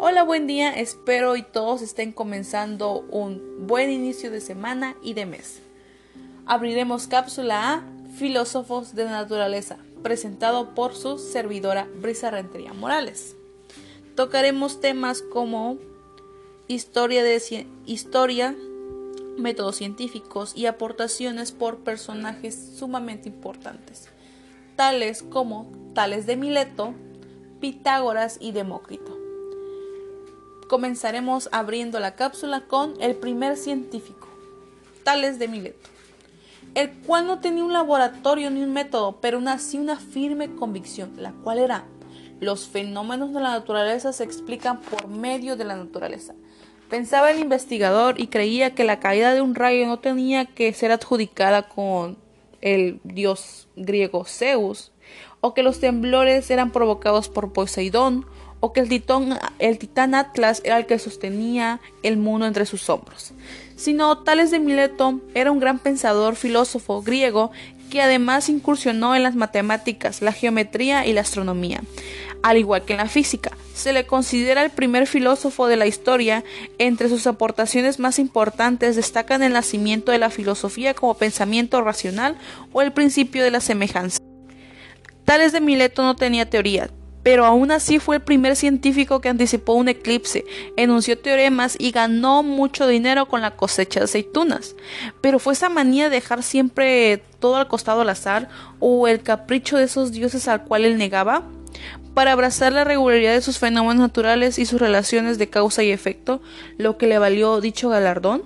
Hola, buen día, espero y todos estén comenzando un buen inicio de semana y de mes. Abriremos cápsula A, Filósofos de Naturaleza, presentado por su servidora Brisa Rentería Morales. Tocaremos temas como historia, de, historia, métodos científicos y aportaciones por personajes sumamente importantes, tales como Tales de Mileto, Pitágoras y Demócrito. Comenzaremos abriendo la cápsula con el primer científico, Tales de Mileto, el cual no tenía un laboratorio ni un método, pero así una firme convicción, la cual era los fenómenos de la naturaleza se explican por medio de la naturaleza. Pensaba el investigador y creía que la caída de un rayo no tenía que ser adjudicada con el dios griego Zeus, o que los temblores eran provocados por Poseidón, o que el titán, el titán Atlas era el que sostenía el mundo entre sus hombros, sino Tales de Mileto era un gran pensador filósofo griego que además incursionó en las matemáticas, la geometría y la astronomía, al igual que en la física. Se le considera el primer filósofo de la historia. Entre sus aportaciones más importantes destacan el nacimiento de la filosofía como pensamiento racional o el principio de la semejanza. Tales de Mileto no tenía teoría, pero aún así fue el primer científico que anticipó un eclipse, enunció teoremas y ganó mucho dinero con la cosecha de aceitunas. Pero fue esa manía de dejar siempre todo al costado al azar o el capricho de esos dioses al cual él negaba para abrazar la regularidad de sus fenómenos naturales y sus relaciones de causa y efecto, lo que le valió dicho galardón.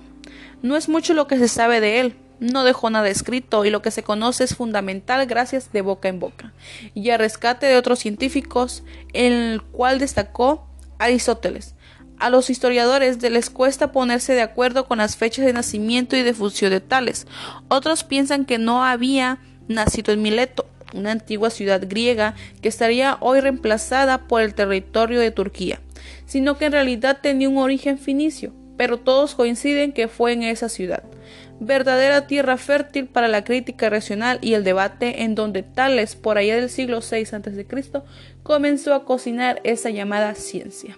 No es mucho lo que se sabe de él, no dejó nada escrito y lo que se conoce es fundamental gracias de boca en boca y a rescate de otros científicos, en el cual destacó Aristóteles. A los historiadores les cuesta ponerse de acuerdo con las fechas de nacimiento y de función de tales. Otros piensan que no había nacido en Mileto, una antigua ciudad griega que estaría hoy reemplazada por el territorio de Turquía, sino que en realidad tenía un origen finicio, pero todos coinciden que fue en esa ciudad verdadera tierra fértil para la crítica racional y el debate, en donde Tales, por allá del siglo VI a.C., comenzó a cocinar esa llamada ciencia.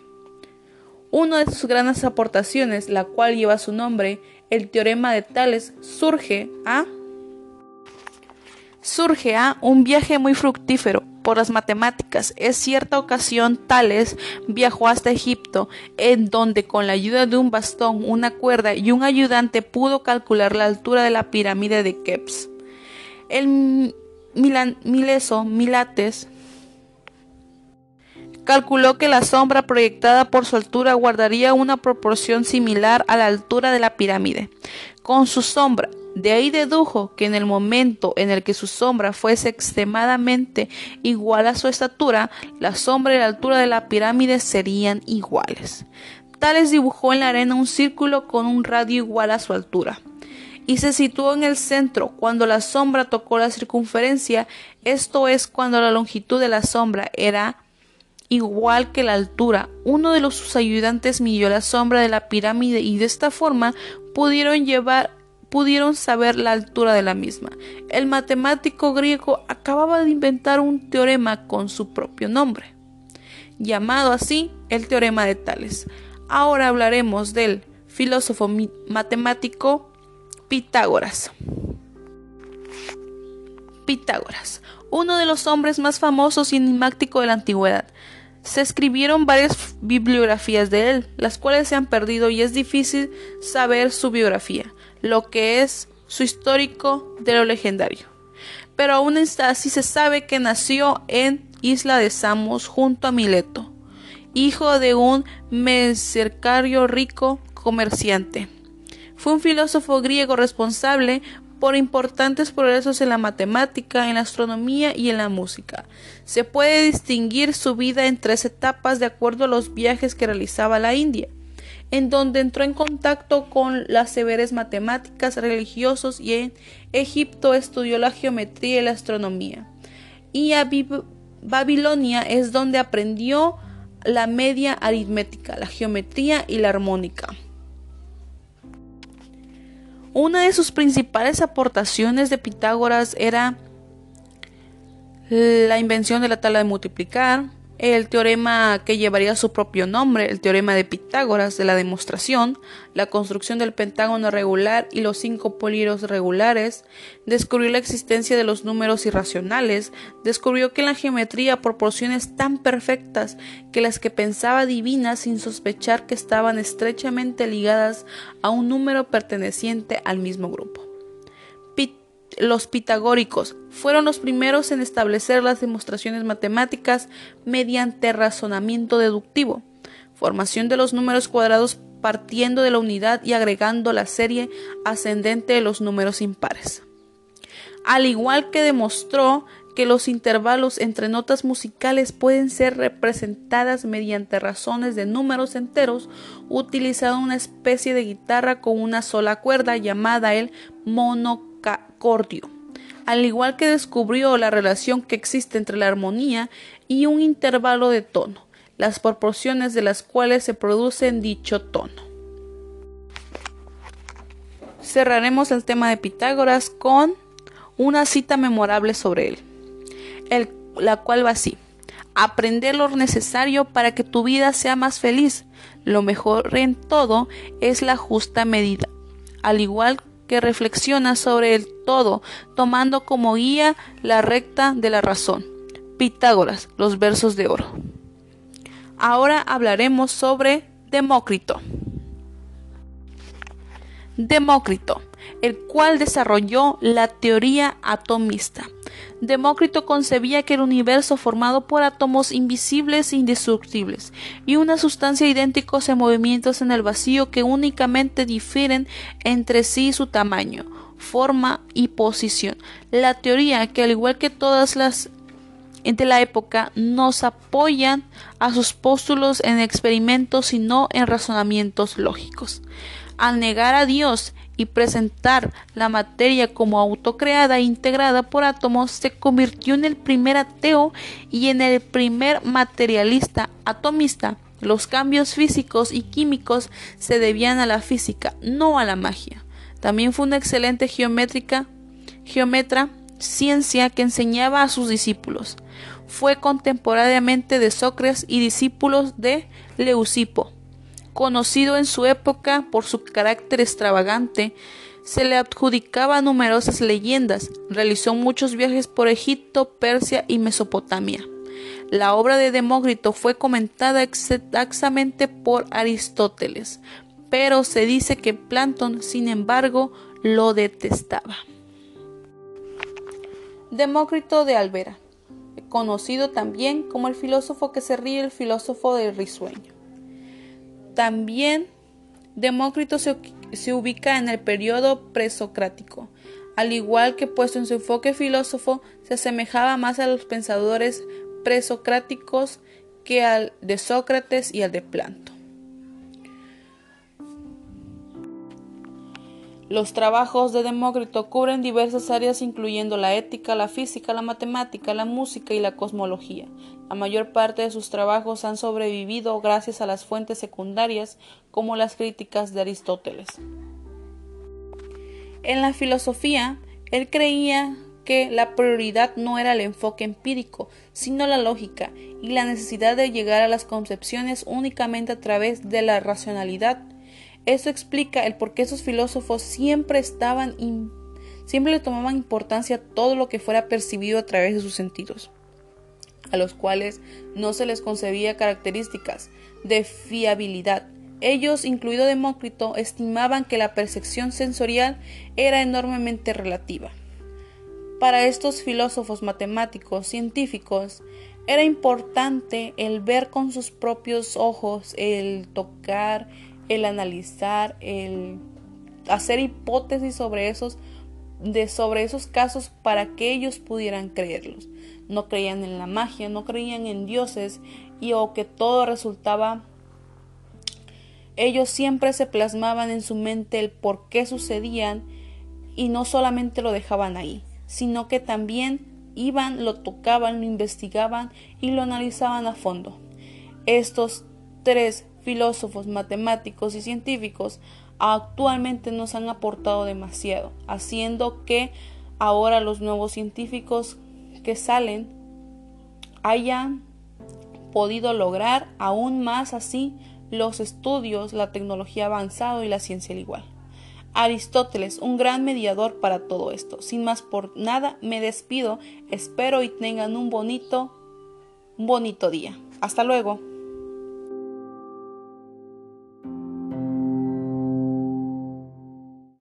Una de sus grandes aportaciones, la cual lleva su nombre, el teorema de Tales, surge a surge a un viaje muy fructífero por las matemáticas. Es cierta ocasión Tales viajó hasta Egipto, en donde con la ayuda de un bastón, una cuerda y un ayudante pudo calcular la altura de la pirámide de Keps. El Mileso Milates calculó que la sombra proyectada por su altura guardaría una proporción similar a la altura de la pirámide. Con su sombra de ahí dedujo que en el momento en el que su sombra fuese extremadamente igual a su estatura, la sombra y la altura de la pirámide serían iguales. Tales dibujó en la arena un círculo con un radio igual a su altura y se situó en el centro cuando la sombra tocó la circunferencia, esto es cuando la longitud de la sombra era igual que la altura. Uno de los sus ayudantes midió la sombra de la pirámide y de esta forma pudieron llevar pudieron saber la altura de la misma. El matemático griego acababa de inventar un teorema con su propio nombre, llamado así el teorema de Tales. Ahora hablaremos del filósofo matemático Pitágoras. Pitágoras, uno de los hombres más famosos y enigmáticos de la antigüedad. Se escribieron varias bibliografías de él, las cuales se han perdido y es difícil saber su biografía lo que es su histórico de lo legendario. Pero aún así se sabe que nació en Isla de Samos junto a Mileto, hijo de un mercenario rico comerciante. Fue un filósofo griego responsable por importantes progresos en la matemática, en la astronomía y en la música. Se puede distinguir su vida en tres etapas de acuerdo a los viajes que realizaba a la India en donde entró en contacto con las severas matemáticas religiosos y en Egipto estudió la geometría y la astronomía. Y a Babilonia es donde aprendió la media aritmética, la geometría y la armónica. Una de sus principales aportaciones de Pitágoras era la invención de la tabla de multiplicar, el teorema que llevaría su propio nombre, el teorema de Pitágoras de la demostración, la construcción del pentágono regular y los cinco polígonos regulares, descubrió la existencia de los números irracionales, descubrió que la geometría proporciones tan perfectas que las que pensaba divinas sin sospechar que estaban estrechamente ligadas a un número perteneciente al mismo grupo los pitagóricos fueron los primeros en establecer las demostraciones matemáticas mediante razonamiento deductivo, formación de los números cuadrados partiendo de la unidad y agregando la serie ascendente de los números impares. Al igual que demostró que los intervalos entre notas musicales pueden ser representadas mediante razones de números enteros, utilizando una especie de guitarra con una sola cuerda llamada el mono al igual que descubrió la relación que existe entre la armonía y un intervalo de tono, las proporciones de las cuales se produce en dicho tono. Cerraremos el tema de Pitágoras con una cita memorable sobre él, la cual va así. Aprender lo necesario para que tu vida sea más feliz. Lo mejor en todo es la justa medida. Al igual que reflexiona sobre el todo, tomando como guía la recta de la razón. Pitágoras, los versos de oro. Ahora hablaremos sobre Demócrito. Demócrito, el cual desarrolló la teoría atomista. Demócrito concebía que el universo formado por átomos invisibles e indestructibles y una sustancia idénticos en movimientos en el vacío que únicamente difieren entre sí su tamaño, forma y posición. La teoría que al igual que todas las de la época nos apoyan a sus póstulos en experimentos y no en razonamientos lógicos. Al negar a Dios y presentar la materia como autocreada e integrada por átomos, se convirtió en el primer ateo y en el primer materialista atomista. Los cambios físicos y químicos se debían a la física, no a la magia. También fue una excelente geométrica, geometra, ciencia que enseñaba a sus discípulos. Fue contemporáneamente de Sócrates y discípulos de Leucipo conocido en su época por su carácter extravagante, se le adjudicaba numerosas leyendas, realizó muchos viajes por Egipto, Persia y Mesopotamia. La obra de Demócrito fue comentada exactamente por Aristóteles, pero se dice que Platón, sin embargo, lo detestaba. Demócrito de Albera, conocido también como el filósofo que se ríe, el filósofo del risueño. También Demócrito se, ubica en el periodo presocrático, al igual que puesto en su enfoque filósofo, se asemejaba más a los pensadores presocráticos que al de Sócrates y al de Planto. Los trabajos de Demócrito cubren diversas áreas incluyendo la ética, la física, la matemática, la música y la cosmología. La mayor parte de sus trabajos han sobrevivido gracias a las fuentes secundarias como las críticas de Aristóteles. En la filosofía, él creía que la prioridad no era el enfoque empírico, sino la lógica y la necesidad de llegar a las concepciones únicamente a través de la racionalidad eso explica el por qué esos filósofos siempre estaban siempre le tomaban importancia todo lo que fuera percibido a través de sus sentidos, a los cuales no se les concebía características de fiabilidad. Ellos, incluido Demócrito, estimaban que la percepción sensorial era enormemente relativa. Para estos filósofos matemáticos, científicos, era importante el ver con sus propios ojos, el tocar, el analizar, el hacer hipótesis sobre esos, de, sobre esos casos para que ellos pudieran creerlos. No creían en la magia, no creían en dioses y o que todo resultaba ellos siempre se plasmaban en su mente el por qué sucedían y no solamente lo dejaban ahí, sino que también iban, lo tocaban, lo investigaban y lo analizaban a fondo. Estos tres filósofos, matemáticos y científicos actualmente nos han aportado demasiado, haciendo que ahora los nuevos científicos que salen hayan podido lograr aún más así los estudios, la tecnología avanzada y la ciencia al igual. Aristóteles, un gran mediador para todo esto. Sin más por nada, me despido. Espero y tengan un bonito, un bonito día. Hasta luego.